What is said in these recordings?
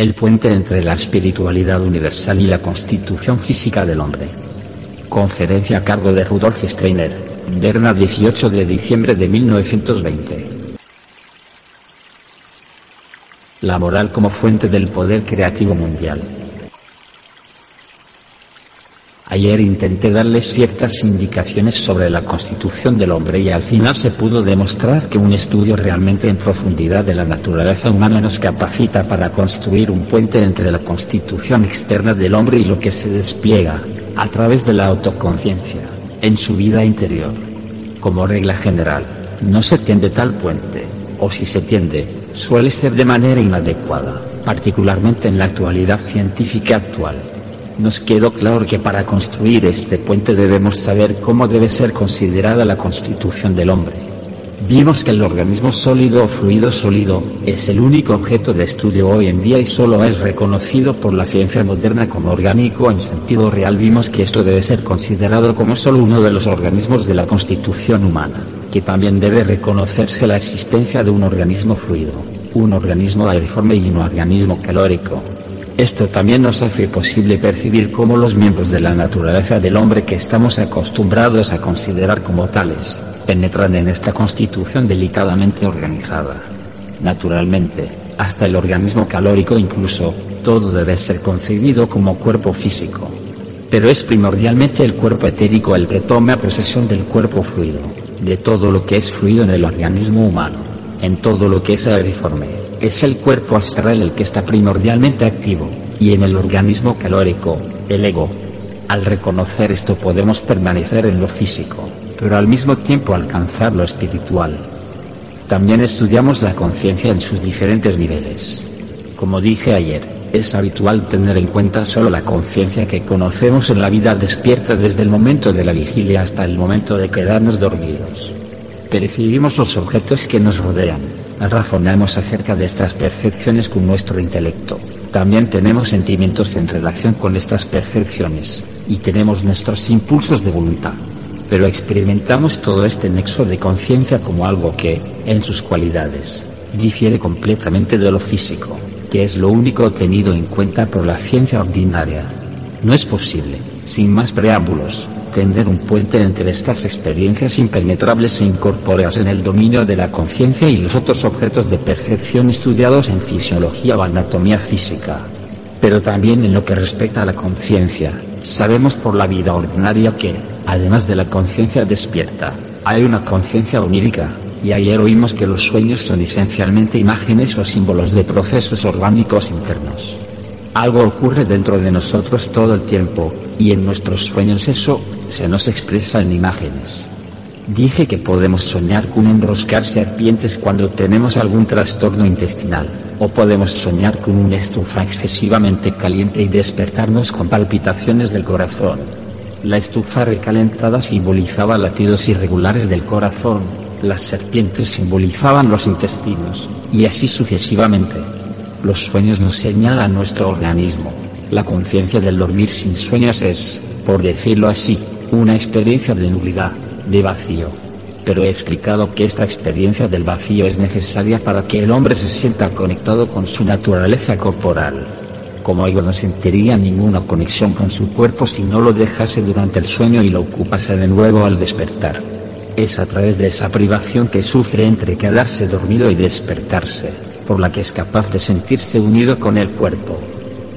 El puente entre la espiritualidad universal y la constitución física del hombre. Conferencia a cargo de Rudolf Steiner, Berna 18 de diciembre de 1920. La moral como fuente del poder creativo mundial. Ayer intenté darles ciertas indicaciones sobre la constitución del hombre y al final se pudo demostrar que un estudio realmente en profundidad de la naturaleza humana nos capacita para construir un puente entre la constitución externa del hombre y lo que se despliega, a través de la autoconciencia, en su vida interior. Como regla general, no se tiende tal puente, o si se tiende, suele ser de manera inadecuada, particularmente en la actualidad científica actual. Nos quedó claro que para construir este puente debemos saber cómo debe ser considerada la constitución del hombre. Vimos que el organismo sólido o fluido sólido es el único objeto de estudio hoy en día y solo es reconocido por la ciencia moderna como orgánico en sentido real. Vimos que esto debe ser considerado como solo uno de los organismos de la constitución humana, que también debe reconocerse la existencia de un organismo fluido, un organismo aeriforme y un organismo calórico. Esto también nos hace posible percibir cómo los miembros de la naturaleza del hombre que estamos acostumbrados a considerar como tales, penetran en esta constitución delicadamente organizada. Naturalmente, hasta el organismo calórico incluso, todo debe ser concebido como cuerpo físico. Pero es primordialmente el cuerpo etérico el que toma posesión del cuerpo fluido, de todo lo que es fluido en el organismo humano, en todo lo que es aeriforme, es el cuerpo astral el que está primordialmente activo, y en el organismo calórico, el ego. Al reconocer esto podemos permanecer en lo físico, pero al mismo tiempo alcanzar lo espiritual. También estudiamos la conciencia en sus diferentes niveles. Como dije ayer, es habitual tener en cuenta solo la conciencia que conocemos en la vida despierta desde el momento de la vigilia hasta el momento de quedarnos dormidos. Percibimos los objetos que nos rodean, razonamos acerca de estas percepciones con nuestro intelecto. También tenemos sentimientos en relación con estas percepciones, y tenemos nuestros impulsos de voluntad. Pero experimentamos todo este nexo de conciencia como algo que, en sus cualidades, difiere completamente de lo físico, que es lo único tenido en cuenta por la ciencia ordinaria. No es posible, sin más preámbulos, tender un puente entre estas experiencias impenetrables e incorpóreas en el dominio de la conciencia y los otros objetos de percepción estudiados en fisiología o anatomía física. Pero también en lo que respecta a la conciencia, sabemos por la vida ordinaria que, además de la conciencia despierta, hay una conciencia onírica, y ayer oímos que los sueños son esencialmente imágenes o símbolos de procesos orgánicos internos. Algo ocurre dentro de nosotros todo el tiempo, y en nuestros sueños eso se nos expresa en imágenes. Dije que podemos soñar con enroscar serpientes cuando tenemos algún trastorno intestinal, o podemos soñar con una estufa excesivamente caliente y despertarnos con palpitaciones del corazón. La estufa recalentada simbolizaba latidos irregulares del corazón, las serpientes simbolizaban los intestinos, y así sucesivamente. Los sueños nos señalan nuestro organismo. La conciencia del dormir sin sueños es, por decirlo así, una experiencia de nulidad, de vacío. Pero he explicado que esta experiencia del vacío es necesaria para que el hombre se sienta conectado con su naturaleza corporal. Como ello no sentiría ninguna conexión con su cuerpo si no lo dejase durante el sueño y lo ocupase de nuevo al despertar. Es a través de esa privación que sufre entre quedarse dormido y despertarse, por la que es capaz de sentirse unido con el cuerpo.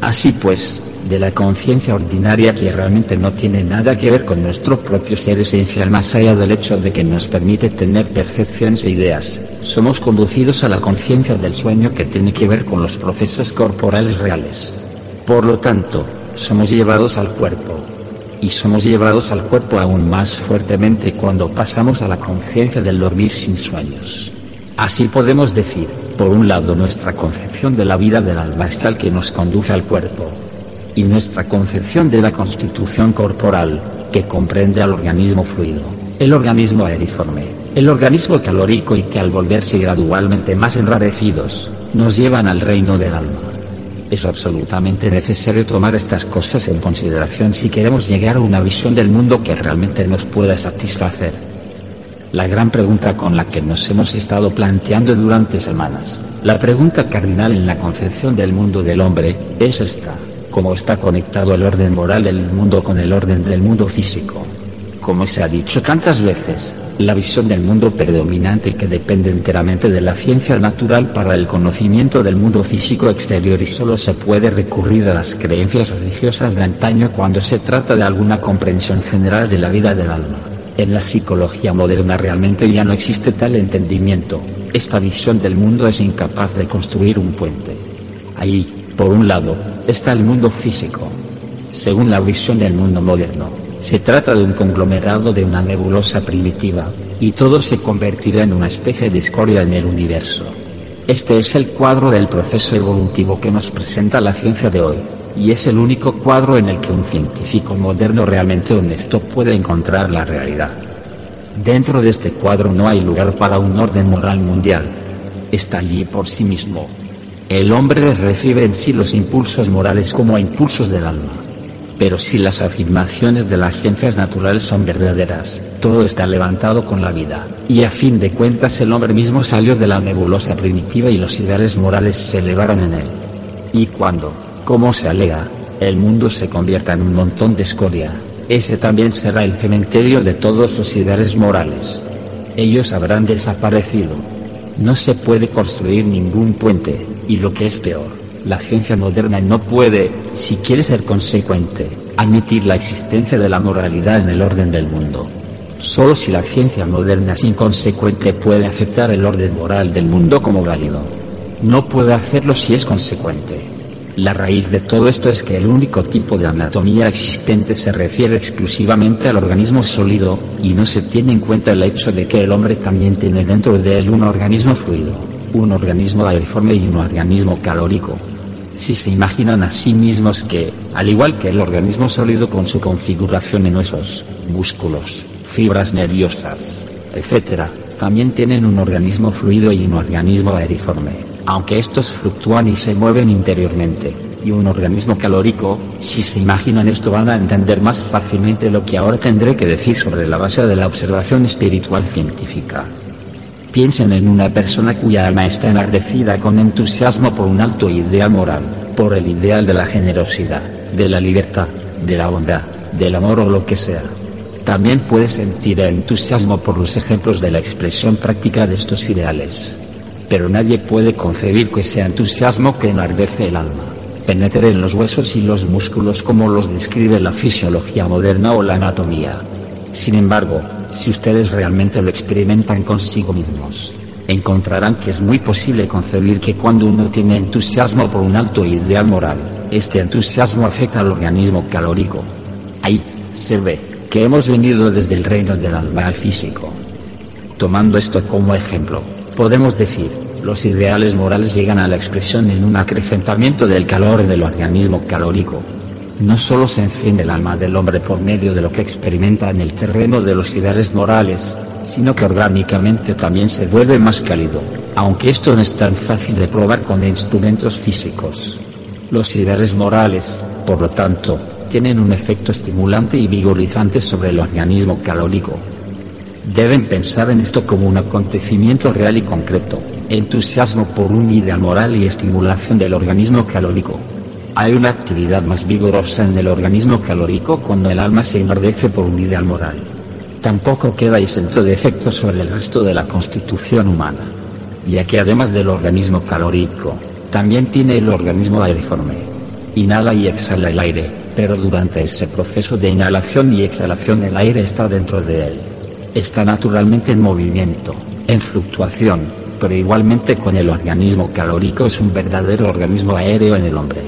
Así pues, de la conciencia ordinaria que realmente no tiene nada que ver con nuestro propio ser esencial más allá del hecho de que nos permite tener percepciones e ideas, somos conducidos a la conciencia del sueño que tiene que ver con los procesos corporales reales. Por lo tanto, somos llevados al cuerpo. Y somos llevados al cuerpo aún más fuertemente cuando pasamos a la conciencia del dormir sin sueños. Así podemos decir, por un lado nuestra concepción de la vida del alma es tal que nos conduce al cuerpo. Y nuestra concepción de la constitución corporal, que comprende al organismo fluido, el organismo aeriforme, el organismo calórico y que al volverse gradualmente más enrarecidos, nos llevan al reino del alma. Es absolutamente necesario tomar estas cosas en consideración si queremos llegar a una visión del mundo que realmente nos pueda satisfacer. La gran pregunta con la que nos hemos estado planteando durante semanas, la pregunta cardinal en la concepción del mundo del hombre, es esta. ¿Cómo está conectado el orden moral del mundo con el orden del mundo físico? Como se ha dicho tantas veces, la visión del mundo predominante que depende enteramente de la ciencia natural para el conocimiento del mundo físico exterior y solo se puede recurrir a las creencias religiosas de antaño cuando se trata de alguna comprensión general de la vida del alma. En la psicología moderna realmente ya no existe tal entendimiento, esta visión del mundo es incapaz de construir un puente. Ahí, por un lado, está el mundo físico. Según la visión del mundo moderno, se trata de un conglomerado de una nebulosa primitiva, y todo se convertirá en una especie de escoria en el universo. Este es el cuadro del proceso evolutivo que nos presenta la ciencia de hoy y es el único cuadro en el que un científico moderno realmente honesto puede encontrar la realidad. Dentro de este cuadro no hay lugar para un orden moral mundial. Está allí por sí mismo. El hombre recibe en sí los impulsos morales como impulsos del alma. Pero si las afirmaciones de las ciencias naturales son verdaderas, todo está levantado con la vida, y a fin de cuentas el hombre mismo salió de la nebulosa primitiva y los ideales morales se elevaron en él. Y cuando, como se alega, el mundo se convierta en un montón de escoria, ese también será el cementerio de todos los ideales morales. Ellos habrán desaparecido. No se puede construir ningún puente, y lo que es peor, la ciencia moderna no puede, si quiere ser consecuente, admitir la existencia de la moralidad en el orden del mundo. Solo si la ciencia moderna es inconsecuente puede aceptar el orden moral del mundo como válido. No puede hacerlo si es consecuente. La raíz de todo esto es que el único tipo de anatomía existente se refiere exclusivamente al organismo sólido, y no se tiene en cuenta el hecho de que el hombre también tiene dentro de él un organismo fluido, un organismo aeriforme y un organismo calórico. Si se imaginan a sí mismos que, al igual que el organismo sólido con su configuración en huesos, músculos, fibras nerviosas, etc., también tienen un organismo fluido y un organismo aeriforme aunque estos fluctúan y se mueven interiormente, y un organismo calórico, si se imaginan esto van a entender más fácilmente lo que ahora tendré que decir sobre la base de la observación espiritual científica. Piensen en una persona cuya alma está enardecida con entusiasmo por un alto ideal moral, por el ideal de la generosidad, de la libertad, de la bondad, del amor o lo que sea. También puede sentir entusiasmo por los ejemplos de la expresión práctica de estos ideales pero nadie puede concebir que ese entusiasmo que enardece el alma penetre en los huesos y los músculos como los describe la fisiología moderna o la anatomía. Sin embargo, si ustedes realmente lo experimentan consigo mismos, encontrarán que es muy posible concebir que cuando uno tiene entusiasmo por un alto ideal moral, este entusiasmo afecta al organismo calórico. Ahí, se ve, que hemos venido desde el reino del alma al físico. Tomando esto como ejemplo, podemos decir, los ideales morales llegan a la expresión en un acrecentamiento del calor del organismo calórico. No solo se enciende el alma del hombre por medio de lo que experimenta en el terreno de los ideales morales, sino que orgánicamente también se vuelve más cálido, aunque esto no es tan fácil de probar con instrumentos físicos. Los ideales morales, por lo tanto, tienen un efecto estimulante y vigorizante sobre el organismo calórico. Deben pensar en esto como un acontecimiento real y concreto, entusiasmo por un ideal moral y estimulación del organismo calórico. Hay una actividad más vigorosa en el organismo calórico cuando el alma se enardece por un ideal moral. Tampoco queda exento de efecto sobre el resto de la constitución humana, ya que además del organismo calórico, también tiene el organismo aeriforme. Inhala y exhala el aire, pero durante ese proceso de inhalación y exhalación el aire está dentro de él. Está naturalmente en movimiento, en fluctuación, pero igualmente con el organismo calórico es un verdadero organismo aéreo en el hombre.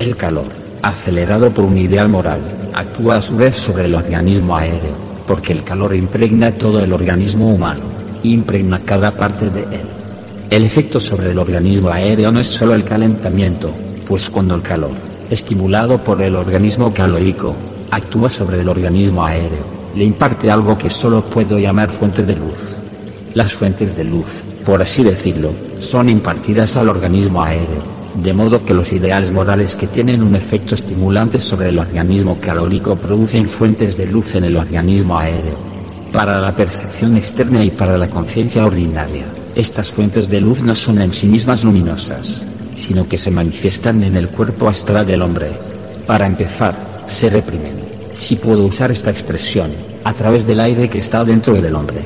El calor, acelerado por un ideal moral, actúa a su vez sobre el organismo aéreo, porque el calor impregna todo el organismo humano, impregna cada parte de él. El efecto sobre el organismo aéreo no es solo el calentamiento, pues cuando el calor, estimulado por el organismo calórico, actúa sobre el organismo aéreo, le imparte algo que solo puedo llamar fuente de luz. Las fuentes de luz, por así decirlo, son impartidas al organismo aéreo, de modo que los ideales morales que tienen un efecto estimulante sobre el organismo calórico producen fuentes de luz en el organismo aéreo. Para la percepción externa y para la conciencia ordinaria, estas fuentes de luz no son en sí mismas luminosas, sino que se manifiestan en el cuerpo astral del hombre. Para empezar, se reprimen, si puedo usar esta expresión, a través del aire que está dentro del hombre.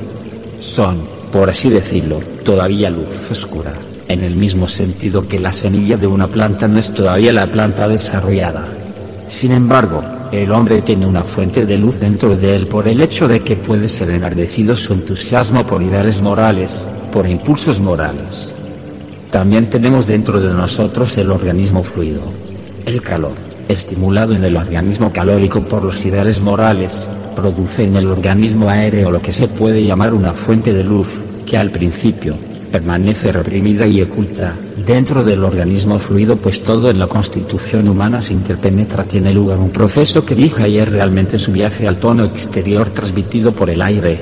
Son, por así decirlo, todavía luz oscura, en el mismo sentido que la semilla de una planta no es todavía la planta desarrollada. Sin embargo, el hombre tiene una fuente de luz dentro de él por el hecho de que puede ser enardecido su entusiasmo por ideales morales, por impulsos morales. También tenemos dentro de nosotros el organismo fluido. El calor, estimulado en el organismo calórico por los ideales morales, produce en el organismo aéreo lo que se puede llamar una fuente de luz, que al principio, permanece reprimida y oculta, dentro del organismo fluido pues todo en la constitución humana se interpenetra tiene lugar un proceso que dije ayer realmente subyace al tono exterior transmitido por el aire.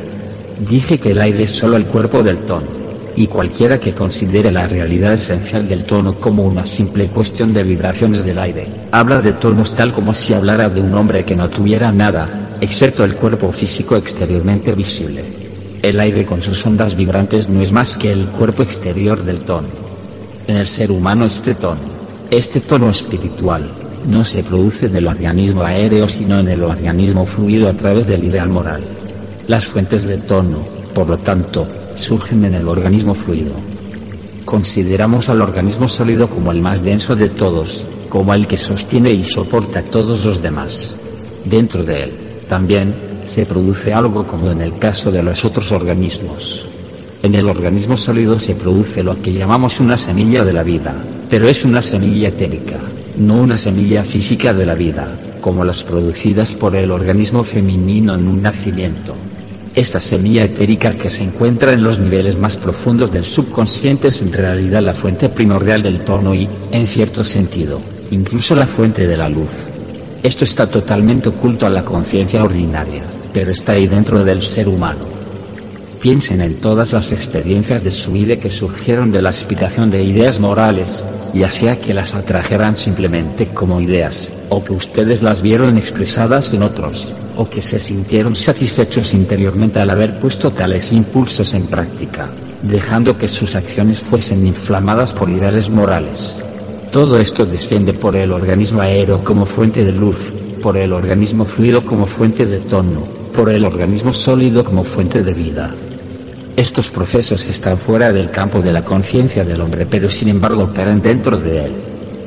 Dije que el aire es solo el cuerpo del tono y cualquiera que considere la realidad esencial del tono como una simple cuestión de vibraciones del aire, habla de tonos tal como si hablara de un hombre que no tuviera nada, excepto el cuerpo físico exteriormente visible. El aire con sus ondas vibrantes no es más que el cuerpo exterior del tono. En el ser humano este tono, este tono espiritual, no se produce en el organismo aéreo sino en el organismo fluido a través del ideal moral. Las fuentes de tono, por lo tanto, surgen en el organismo fluido. Consideramos al organismo sólido como el más denso de todos, como el que sostiene y soporta a todos los demás. Dentro de él, también, se produce algo como en el caso de los otros organismos. En el organismo sólido se produce lo que llamamos una semilla de la vida, pero es una semilla etérica, no una semilla física de la vida, como las producidas por el organismo femenino en un nacimiento. Esta semilla etérica que se encuentra en los niveles más profundos del subconsciente es en realidad la fuente primordial del tono y, en cierto sentido, incluso la fuente de la luz. Esto está totalmente oculto a la conciencia ordinaria, pero está ahí dentro del ser humano. Piensen en todas las experiencias de su vida que surgieron de la aspiración de ideas morales, ya sea que las atrajeran simplemente como ideas, o que ustedes las vieron expresadas en otros, o que se sintieron satisfechos interiormente al haber puesto tales impulsos en práctica, dejando que sus acciones fuesen inflamadas por ideales morales. Todo esto desciende por el organismo aéreo como fuente de luz, por el organismo fluido como fuente de tono, por el organismo sólido como fuente de vida. Estos procesos están fuera del campo de la conciencia del hombre, pero sin embargo operan dentro de él,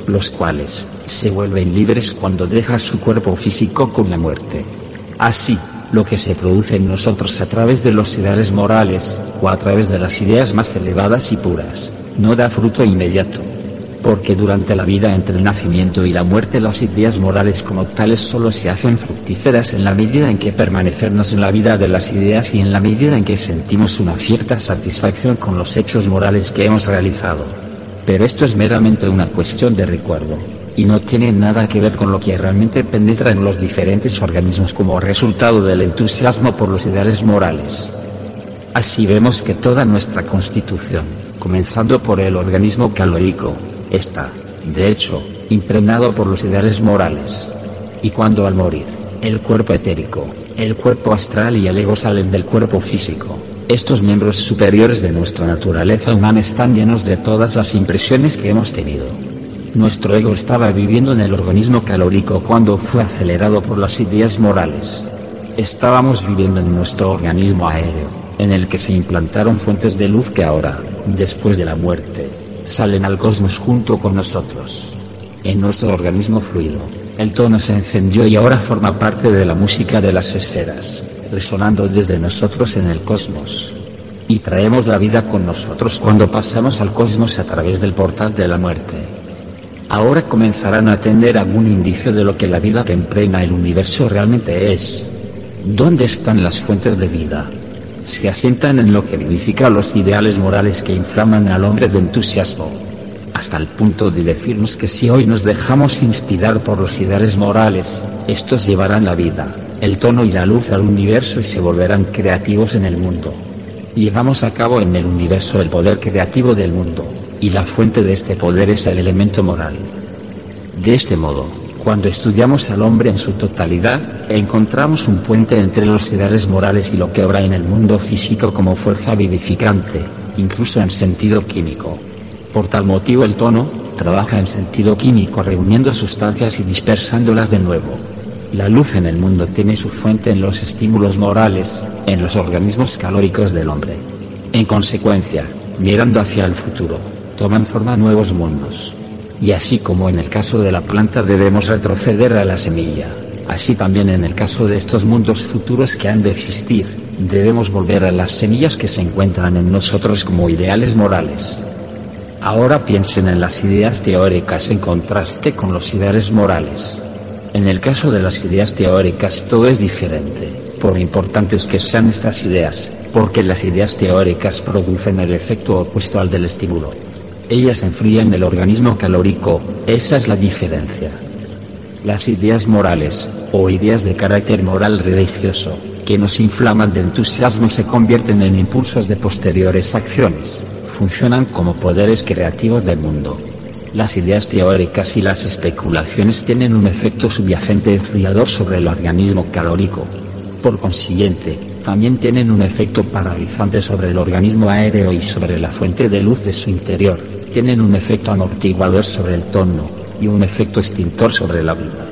los cuales se vuelven libres cuando deja su cuerpo físico con la muerte. Así, lo que se produce en nosotros a través de los ideales morales, o a través de las ideas más elevadas y puras, no da fruto inmediato. Porque durante la vida entre el nacimiento y la muerte las ideas morales como tales solo se hacen fructíferas en la medida en que permanecernos en la vida de las ideas y en la medida en que sentimos una cierta satisfacción con los hechos morales que hemos realizado. Pero esto es meramente una cuestión de recuerdo y no tiene nada que ver con lo que realmente penetra en los diferentes organismos como resultado del entusiasmo por los ideales morales. Así vemos que toda nuestra constitución, comenzando por el organismo calórico, está, de hecho, impregnado por los ideales morales. Y cuando al morir, el cuerpo etérico, el cuerpo astral y el ego salen del cuerpo físico, estos miembros superiores de nuestra naturaleza humana están llenos de todas las impresiones que hemos tenido. Nuestro ego estaba viviendo en el organismo calórico cuando fue acelerado por las ideas morales. Estábamos viviendo en nuestro organismo aéreo, en el que se implantaron fuentes de luz que ahora, después de la muerte, salen al cosmos junto con nosotros. En nuestro organismo fluido, el tono se encendió y ahora forma parte de la música de las esferas, resonando desde nosotros en el cosmos. Y traemos la vida con nosotros cuando pasamos al cosmos a través del portal de la muerte. Ahora comenzarán a tener algún indicio de lo que la vida que impregna el universo realmente es. ¿Dónde están las fuentes de vida? se asientan en lo que significa los ideales morales que inflaman al hombre de entusiasmo. Hasta el punto de decirnos que si hoy nos dejamos inspirar por los ideales morales, estos llevarán la vida, el tono y la luz al universo y se volverán creativos en el mundo. Llevamos a cabo en el universo el poder creativo del mundo, y la fuente de este poder es el elemento moral. De este modo, cuando estudiamos al hombre en su totalidad, encontramos un puente entre los ideales morales y lo que obra en el mundo físico como fuerza vivificante, incluso en sentido químico. Por tal motivo el tono, trabaja en sentido químico reuniendo sustancias y dispersándolas de nuevo. La luz en el mundo tiene su fuente en los estímulos morales, en los organismos calóricos del hombre. En consecuencia, mirando hacia el futuro, toman forma nuevos mundos. Y así como en el caso de la planta debemos retroceder a la semilla, así también en el caso de estos mundos futuros que han de existir, debemos volver a las semillas que se encuentran en nosotros como ideales morales. Ahora piensen en las ideas teóricas en contraste con los ideales morales. En el caso de las ideas teóricas todo es diferente, por importantes que sean estas ideas, porque las ideas teóricas producen el efecto opuesto al del estímulo. Ellas enfrían el organismo calórico, esa es la diferencia. Las ideas morales, o ideas de carácter moral religioso, que nos inflaman de entusiasmo se convierten en impulsos de posteriores acciones, funcionan como poderes creativos del mundo. Las ideas teóricas y las especulaciones tienen un efecto subyacente enfriador sobre el organismo calórico. Por consiguiente, también tienen un efecto paralizante sobre el organismo aéreo y sobre la fuente de luz de su interior tienen un efecto amortiguador sobre el tono, y un efecto extintor sobre la vida.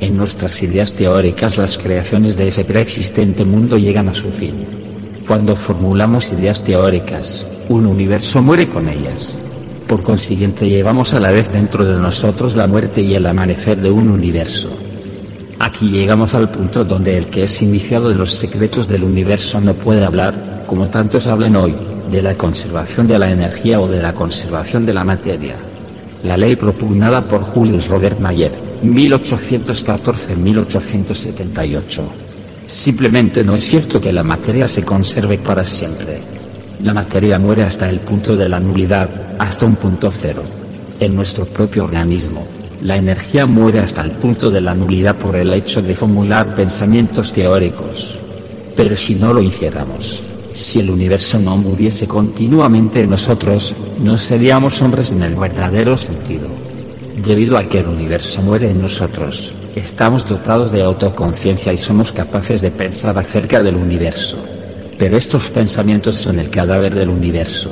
En nuestras ideas teóricas las creaciones de ese preexistente mundo llegan a su fin. Cuando formulamos ideas teóricas, un universo muere con ellas. Por consiguiente llevamos a la vez dentro de nosotros la muerte y el amanecer de un universo. Aquí llegamos al punto donde el que es iniciado de los secretos del universo no puede hablar, como tantos hablan hoy, de la conservación de la energía o de la conservación de la materia. La ley propugnada por Julius Robert Mayer, 1814-1878. Simplemente no es cierto que la materia se conserve para siempre. La materia muere hasta el punto de la nulidad, hasta un punto cero. En nuestro propio organismo, la energía muere hasta el punto de la nulidad por el hecho de formular pensamientos teóricos. Pero si no lo hiciéramos, si el universo no muriese continuamente en nosotros, no seríamos hombres en el verdadero sentido. Debido a que el universo muere en nosotros, estamos dotados de autoconciencia y somos capaces de pensar acerca del universo. Pero estos pensamientos son el cadáver del universo.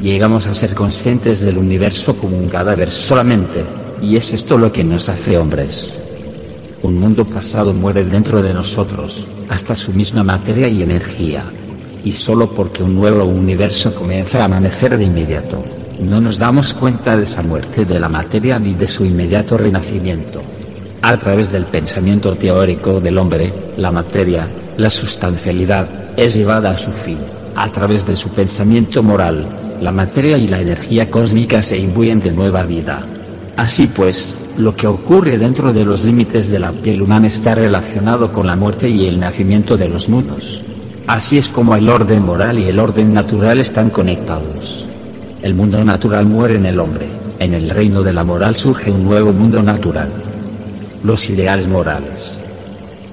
Llegamos a ser conscientes del universo como un cadáver solamente, y es esto lo que nos hace hombres. Un mundo pasado muere dentro de nosotros, hasta su misma materia y energía y solo porque un nuevo universo comienza a amanecer de inmediato. No nos damos cuenta de esa muerte de la materia ni de su inmediato renacimiento. A través del pensamiento teórico del hombre, la materia, la sustancialidad, es llevada a su fin. A través de su pensamiento moral, la materia y la energía cósmica se imbuyen de nueva vida. Así pues, lo que ocurre dentro de los límites de la piel humana está relacionado con la muerte y el nacimiento de los mundos. Así es como el orden moral y el orden natural están conectados. El mundo natural muere en el hombre, en el reino de la moral surge un nuevo mundo natural. Los ideales morales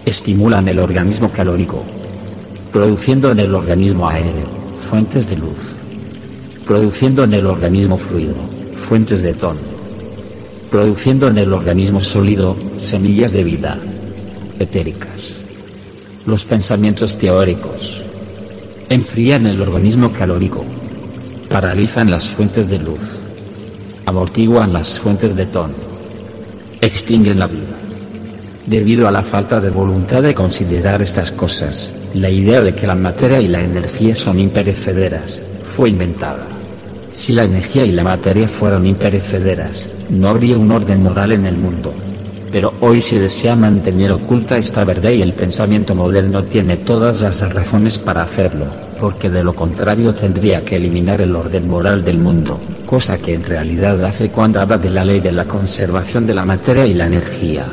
estimulan el organismo calórico, produciendo en el organismo aéreo fuentes de luz, produciendo en el organismo fluido fuentes de tono, produciendo en el organismo sólido semillas de vida etéricas. Los pensamientos teóricos enfrían el organismo calórico, paralizan las fuentes de luz, amortiguan las fuentes de tono, extinguen la vida. Debido a la falta de voluntad de considerar estas cosas, la idea de que la materia y la energía son imperecederas fue inventada. Si la energía y la materia fueran imperecederas, no habría un orden moral en el mundo. Pero hoy se desea mantener oculta esta verdad y el pensamiento moderno tiene todas las razones para hacerlo, porque de lo contrario tendría que eliminar el orden moral del mundo, cosa que en realidad hace cuando habla de la ley de la conservación de la materia y la energía.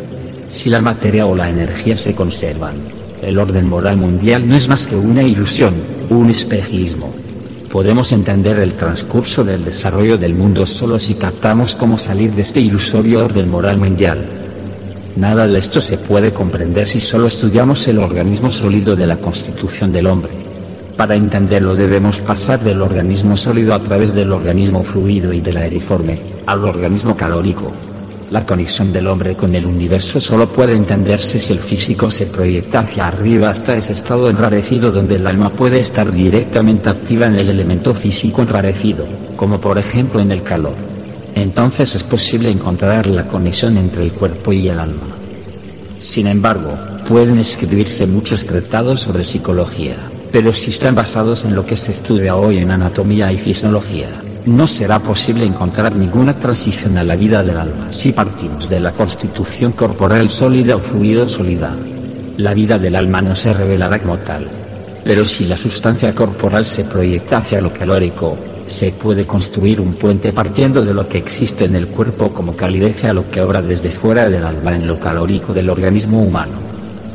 Si la materia o la energía se conservan, el orden moral mundial no es más que una ilusión, un espejismo. Podemos entender el transcurso del desarrollo del mundo solo si captamos cómo salir de este ilusorio orden moral mundial. Nada de esto se puede comprender si solo estudiamos el organismo sólido de la constitución del hombre. Para entenderlo debemos pasar del organismo sólido a través del organismo fluido y del aeriforme, al organismo calórico. La conexión del hombre con el universo solo puede entenderse si el físico se proyecta hacia arriba hasta ese estado enrarecido donde el alma puede estar directamente activa en el elemento físico enrarecido, como por ejemplo en el calor entonces es posible encontrar la conexión entre el cuerpo y el alma. Sin embargo, pueden escribirse muchos tratados sobre psicología, pero si están basados en lo que se estudia hoy en anatomía y fisiología, no será posible encontrar ninguna transición a la vida del alma si partimos de la constitución corporal sólida o fluido sólida. La vida del alma no se revelará como tal. Pero si la sustancia corporal se proyecta hacia lo calórico, se puede construir un puente partiendo de lo que existe en el cuerpo como calidez a lo que obra desde fuera del alma en lo calórico del organismo humano.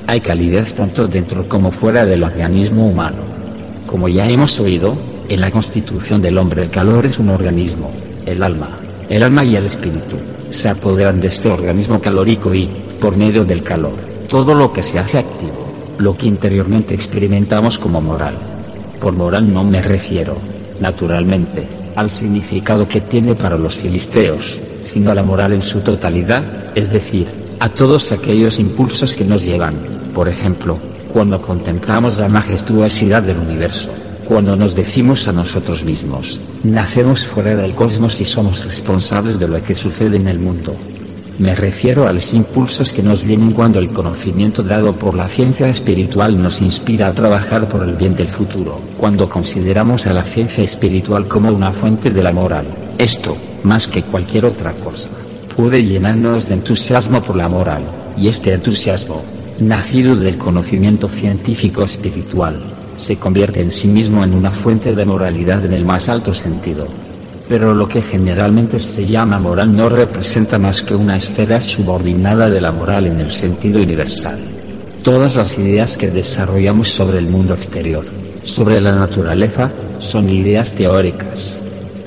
Hay calidez tanto dentro como fuera del organismo humano. Como ya hemos oído, en la constitución del hombre el calor es un organismo, el alma, el alma y el espíritu, se apoderan de este organismo calórico y, por medio del calor, todo lo que se hace activo, lo que interiormente experimentamos como moral. Por moral no me refiero, naturalmente, al significado que tiene para los filisteos, sino a la moral en su totalidad, es decir, a todos aquellos impulsos que nos llevan, por ejemplo, cuando contemplamos la majestuosidad del universo, cuando nos decimos a nosotros mismos, nacemos fuera del cosmos y somos responsables de lo que sucede en el mundo, me refiero a los impulsos que nos vienen cuando el conocimiento dado por la ciencia espiritual nos inspira a trabajar por el bien del futuro, cuando consideramos a la ciencia espiritual como una fuente de la moral. Esto, más que cualquier otra cosa, puede llenarnos de entusiasmo por la moral, y este entusiasmo, nacido del conocimiento científico espiritual, se convierte en sí mismo en una fuente de moralidad en el más alto sentido pero lo que generalmente se llama moral no representa más que una esfera subordinada de la moral en el sentido universal. Todas las ideas que desarrollamos sobre el mundo exterior, sobre la naturaleza, son ideas teóricas.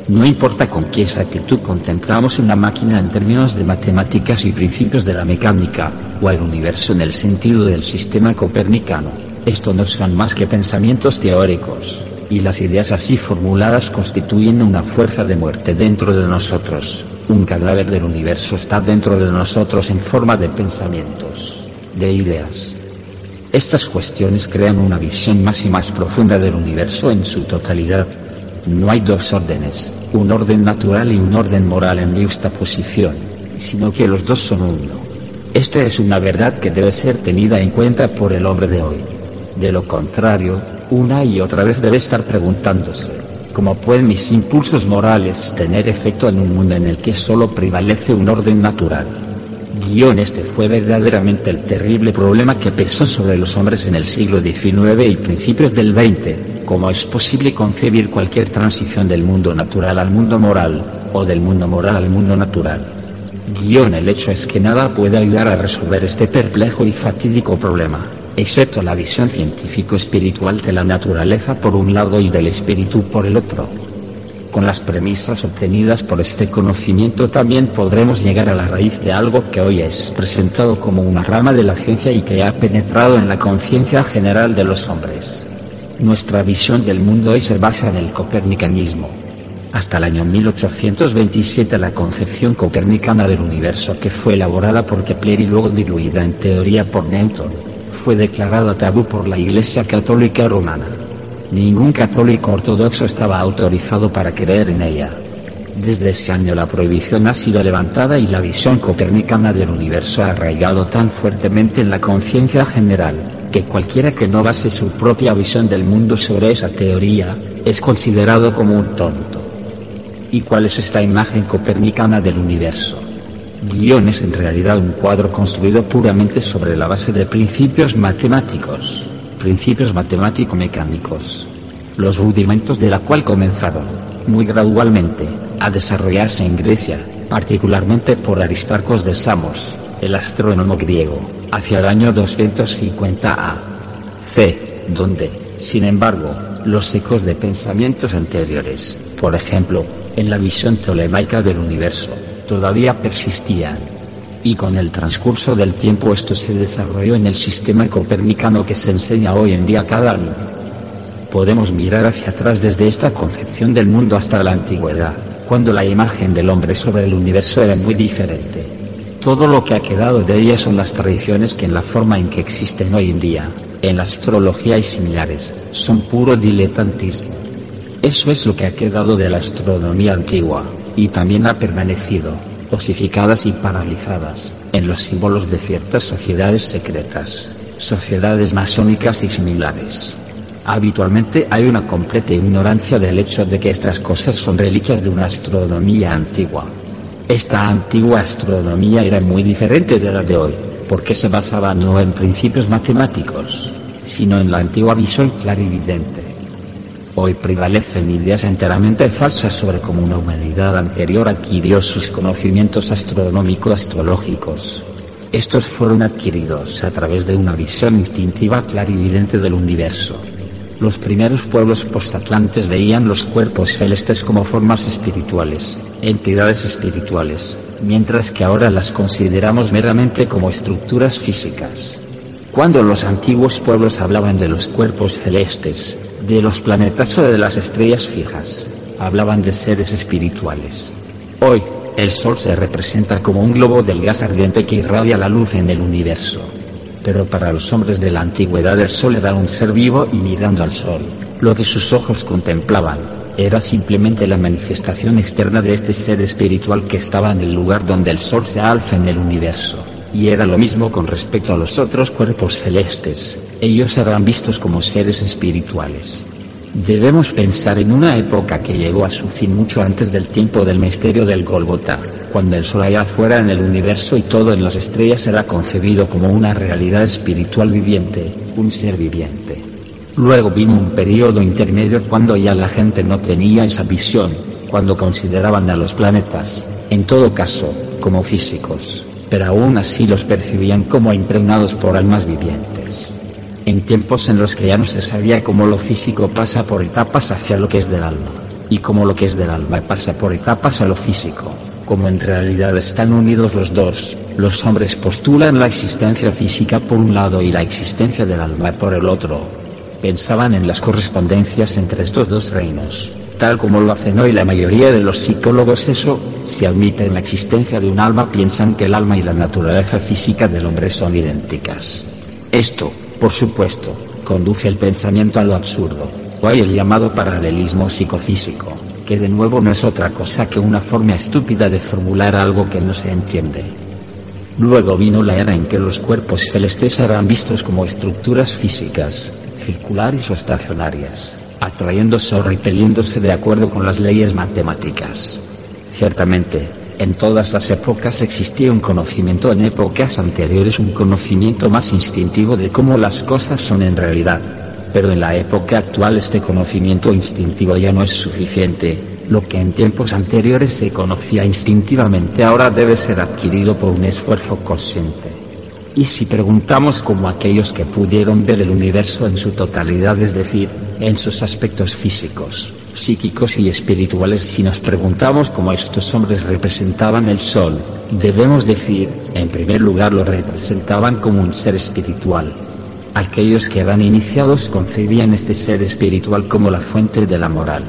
No importa con qué exactitud contemplamos una máquina en términos de matemáticas y principios de la mecánica, o el universo en el sentido del sistema copernicano, esto no son más que pensamientos teóricos y las ideas así formuladas constituyen una fuerza de muerte dentro de nosotros. Un cadáver del universo está dentro de nosotros en forma de pensamientos, de ideas. Estas cuestiones crean una visión más y más profunda del universo en su totalidad. No hay dos órdenes, un orden natural y un orden moral en posición, sino que los dos son uno. Esta es una verdad que debe ser tenida en cuenta por el hombre de hoy. De lo contrario, una y otra vez debe estar preguntándose, ¿cómo pueden mis impulsos morales tener efecto en un mundo en el que solo prevalece un orden natural? Guión este fue verdaderamente el terrible problema que pesó sobre los hombres en el siglo XIX y principios del XX. ¿Cómo es posible concebir cualquier transición del mundo natural al mundo moral, o del mundo moral al mundo natural? Guión el hecho es que nada puede ayudar a resolver este perplejo y fatídico problema excepto la visión científico-espiritual de la naturaleza por un lado y del espíritu por el otro. Con las premisas obtenidas por este conocimiento también podremos llegar a la raíz de algo que hoy es presentado como una rama de la ciencia y que ha penetrado en la conciencia general de los hombres. Nuestra visión del mundo hoy se basa en el copernicanismo. Hasta el año 1827 la concepción copernicana del universo que fue elaborada por Kepler y luego diluida en teoría por Newton fue declarada tabú por la Iglesia Católica Romana. Ningún católico ortodoxo estaba autorizado para creer en ella. Desde ese año la prohibición ha sido levantada y la visión copernicana del universo ha arraigado tan fuertemente en la conciencia general, que cualquiera que no base su propia visión del mundo sobre esa teoría, es considerado como un tonto. ¿Y cuál es esta imagen copernicana del universo? Guión es en realidad un cuadro construido puramente sobre la base de principios matemáticos, principios matemático-mecánicos, los rudimentos de la cual comenzaron, muy gradualmente, a desarrollarse en Grecia, particularmente por Aristarcos de Samos, el astrónomo griego, hacia el año 250 A. C, donde, sin embargo, los ecos de pensamientos anteriores, por ejemplo, en la visión tolemaica del universo, todavía persistían. Y con el transcurso del tiempo esto se desarrolló en el sistema copernicano que se enseña hoy en día cada año. Podemos mirar hacia atrás desde esta concepción del mundo hasta la antigüedad, cuando la imagen del hombre sobre el universo era muy diferente. Todo lo que ha quedado de ella son las tradiciones que en la forma en que existen hoy en día, en la astrología y similares, son puro diletantismo. Eso es lo que ha quedado de la astronomía antigua, y también ha permanecido, osificadas y paralizadas, en los símbolos de ciertas sociedades secretas, sociedades masónicas y similares. Habitualmente hay una completa ignorancia del hecho de que estas cosas son reliquias de una astronomía antigua. Esta antigua astronomía era muy diferente de la de hoy, porque se basaba no en principios matemáticos, sino en la antigua visión clarividente. Hoy prevalecen ideas enteramente falsas sobre cómo una humanidad anterior adquirió sus conocimientos astronómico-astrológicos. Estos fueron adquiridos a través de una visión instintiva clarividente del universo. Los primeros pueblos postatlantes veían los cuerpos celestes como formas espirituales, entidades espirituales, mientras que ahora las consideramos meramente como estructuras físicas. Cuando los antiguos pueblos hablaban de los cuerpos celestes, de los planetas o de las estrellas fijas, hablaban de seres espirituales. Hoy, el Sol se representa como un globo del gas ardiente que irradia la luz en el universo. Pero para los hombres de la antigüedad el Sol era un ser vivo y mirando al Sol, lo que sus ojos contemplaban, era simplemente la manifestación externa de este ser espiritual que estaba en el lugar donde el Sol se alza en el universo. Y era lo mismo con respecto a los otros cuerpos celestes, ellos eran vistos como seres espirituales. Debemos pensar en una época que llegó a su fin mucho antes del tiempo del misterio del Golgota, cuando el sol allá afuera en el universo y todo en las estrellas era concebido como una realidad espiritual viviente, un ser viviente. Luego vino un periodo intermedio cuando ya la gente no tenía esa visión, cuando consideraban a los planetas, en todo caso, como físicos, pero aún así los percibían como impregnados por almas vivientes. En tiempos en los que ya no se sabía cómo lo físico pasa por etapas hacia lo que es del alma, y cómo lo que es del alma pasa por etapas a lo físico, como en realidad están unidos los dos, los hombres postulan la existencia física por un lado y la existencia del alma por el otro. Pensaban en las correspondencias entre estos dos reinos, tal como lo hacen hoy la mayoría de los psicólogos eso, si admiten la existencia de un alma piensan que el alma y la naturaleza física del hombre son idénticas. Esto, por supuesto, conduce el pensamiento a lo absurdo, o el llamado paralelismo psicofísico que de nuevo no es otra cosa que una forma estúpida de formular algo que no se entiende. Luego vino la era en que los cuerpos celestes eran vistos como estructuras físicas, circulares o estacionarias, atrayéndose o repeliéndose de acuerdo con las leyes matemáticas. Ciertamente, en todas las épocas existía un conocimiento en épocas anteriores, un conocimiento más instintivo de cómo las cosas son en realidad pero en la época actual este conocimiento instintivo ya no es suficiente. Lo que en tiempos anteriores se conocía instintivamente ahora debe ser adquirido por un esfuerzo consciente. Y si preguntamos como aquellos que pudieron ver el universo en su totalidad, es decir, en sus aspectos físicos, psíquicos y espirituales, si nos preguntamos cómo estos hombres representaban el sol, debemos decir, en primer lugar lo representaban como un ser espiritual, Aquellos que eran iniciados concebían este ser espiritual como la fuente de la moral.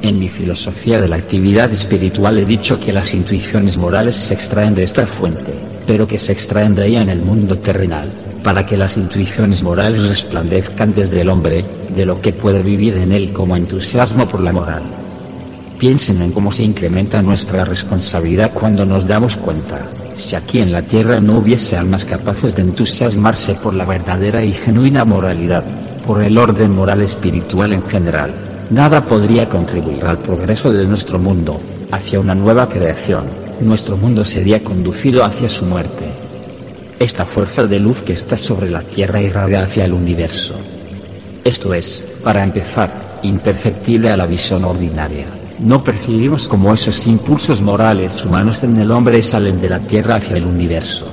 En mi filosofía de la actividad espiritual he dicho que las intuiciones morales se extraen de esta fuente, pero que se extraen de ella en el mundo terrenal, para que las intuiciones morales resplandezcan desde el hombre, de lo que puede vivir en él como entusiasmo por la moral. Piensen en cómo se incrementa nuestra responsabilidad cuando nos damos cuenta si aquí en la tierra no hubiese almas capaces de entusiasmarse por la verdadera y genuina moralidad, por el orden moral espiritual en general, nada podría contribuir al progreso de nuestro mundo, hacia una nueva creación, nuestro mundo sería conducido hacia su muerte. Esta fuerza de luz que está sobre la tierra irradia hacia el universo. Esto es, para empezar, imperceptible a la visión ordinaria no percibimos como esos impulsos morales humanos en el hombre salen de la Tierra hacia el universo.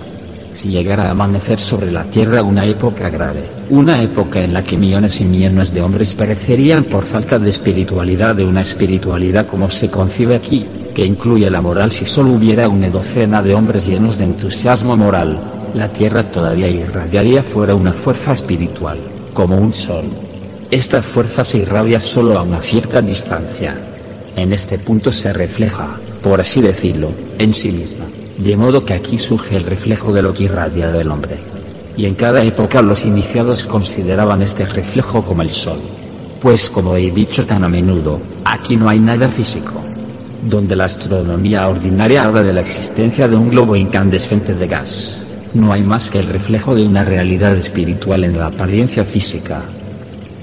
si llegara a amanecer sobre la Tierra una época grave, una época en la que millones y millones de hombres perecerían por falta de espiritualidad, de una espiritualidad como se concibe aquí, que incluye la moral si solo hubiera una docena de hombres llenos de entusiasmo moral, la Tierra todavía irradiaría fuera una fuerza espiritual, como un sol. Esta fuerza se irradia solo a una cierta distancia. En este punto se refleja, por así decirlo, en sí misma. De modo que aquí surge el reflejo de lo que irradia del hombre. Y en cada época los iniciados consideraban este reflejo como el sol. Pues como he dicho tan a menudo, aquí no hay nada físico. Donde la astronomía ordinaria habla de la existencia de un globo incandescente de gas, no hay más que el reflejo de una realidad espiritual en la apariencia física.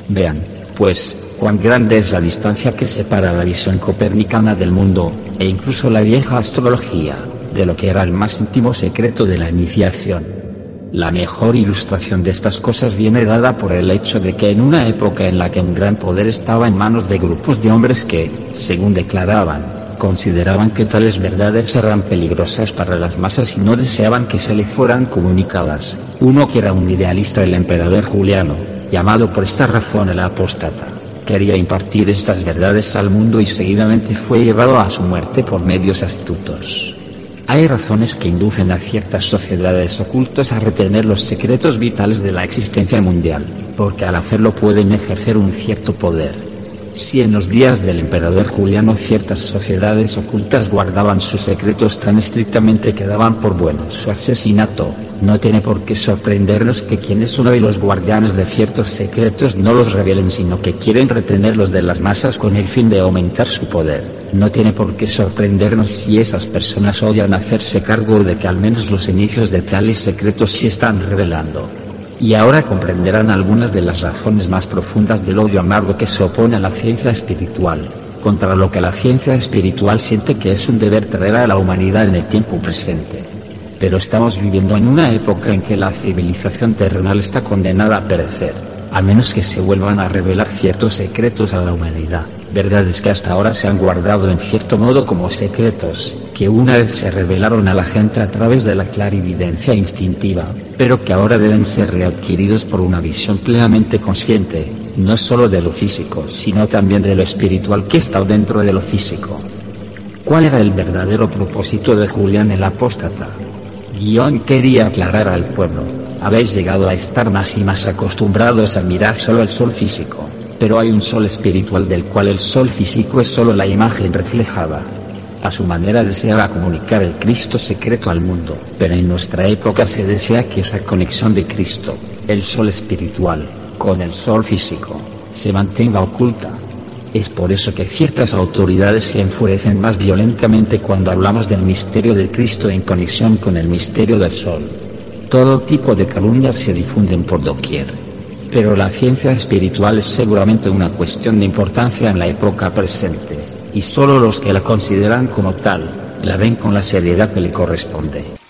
Vean, pues, cuán grande es la distancia que separa la visión copernicana del mundo, e incluso la vieja astrología, de lo que era el más íntimo secreto de la iniciación. La mejor ilustración de estas cosas viene dada por el hecho de que en una época en la que un gran poder estaba en manos de grupos de hombres que, según declaraban, consideraban que tales verdades eran peligrosas para las masas y no deseaban que se le fueran comunicadas. Uno que era un idealista, el emperador Juliano, llamado por esta razón el apóstata, quería impartir estas verdades al mundo y seguidamente fue llevado a su muerte por medios astutos. Hay razones que inducen a ciertas sociedades ocultas a retener los secretos vitales de la existencia mundial, porque al hacerlo pueden ejercer un cierto poder. Si en los días del emperador Juliano ciertas sociedades ocultas guardaban sus secretos tan estrictamente que daban por bueno su asesinato, no tiene por qué sorprendernos que quienes son hoy los guardianes de ciertos secretos no los revelen sino que quieren retenerlos de las masas con el fin de aumentar su poder. No tiene por qué sorprendernos si esas personas odian hacerse cargo de que al menos los inicios de tales secretos se están revelando. Y ahora comprenderán algunas de las razones más profundas del odio amargo que se opone a la ciencia espiritual, contra lo que la ciencia espiritual siente que es un deber traer a la humanidad en el tiempo presente. Pero estamos viviendo en una época en que la civilización terrenal está condenada a perecer, a menos que se vuelvan a revelar ciertos secretos a la humanidad, verdades que hasta ahora se han guardado en cierto modo como secretos, que una vez se revelaron a la gente a través de la clarividencia instintiva, pero que ahora deben ser readquiridos por una visión plenamente consciente, no solo de lo físico, sino también de lo espiritual que está dentro de lo físico. ¿Cuál era el verdadero propósito de Julián el Apóstata? Guión quería aclarar al pueblo, habéis llegado a estar más y más acostumbrados a mirar solo el sol físico, pero hay un sol espiritual del cual el sol físico es solo la imagen reflejada. A su manera deseaba comunicar el Cristo secreto al mundo, pero en nuestra época se desea que esa conexión de Cristo, el sol espiritual, con el sol físico, se mantenga oculta. Es por eso que ciertas autoridades se enfurecen más violentamente cuando hablamos del misterio de Cristo en conexión con el misterio del sol. Todo tipo de calumnias se difunden por doquier. Pero la ciencia espiritual es seguramente una cuestión de importancia en la época presente, y solo los que la consideran como tal, la ven con la seriedad que le corresponde.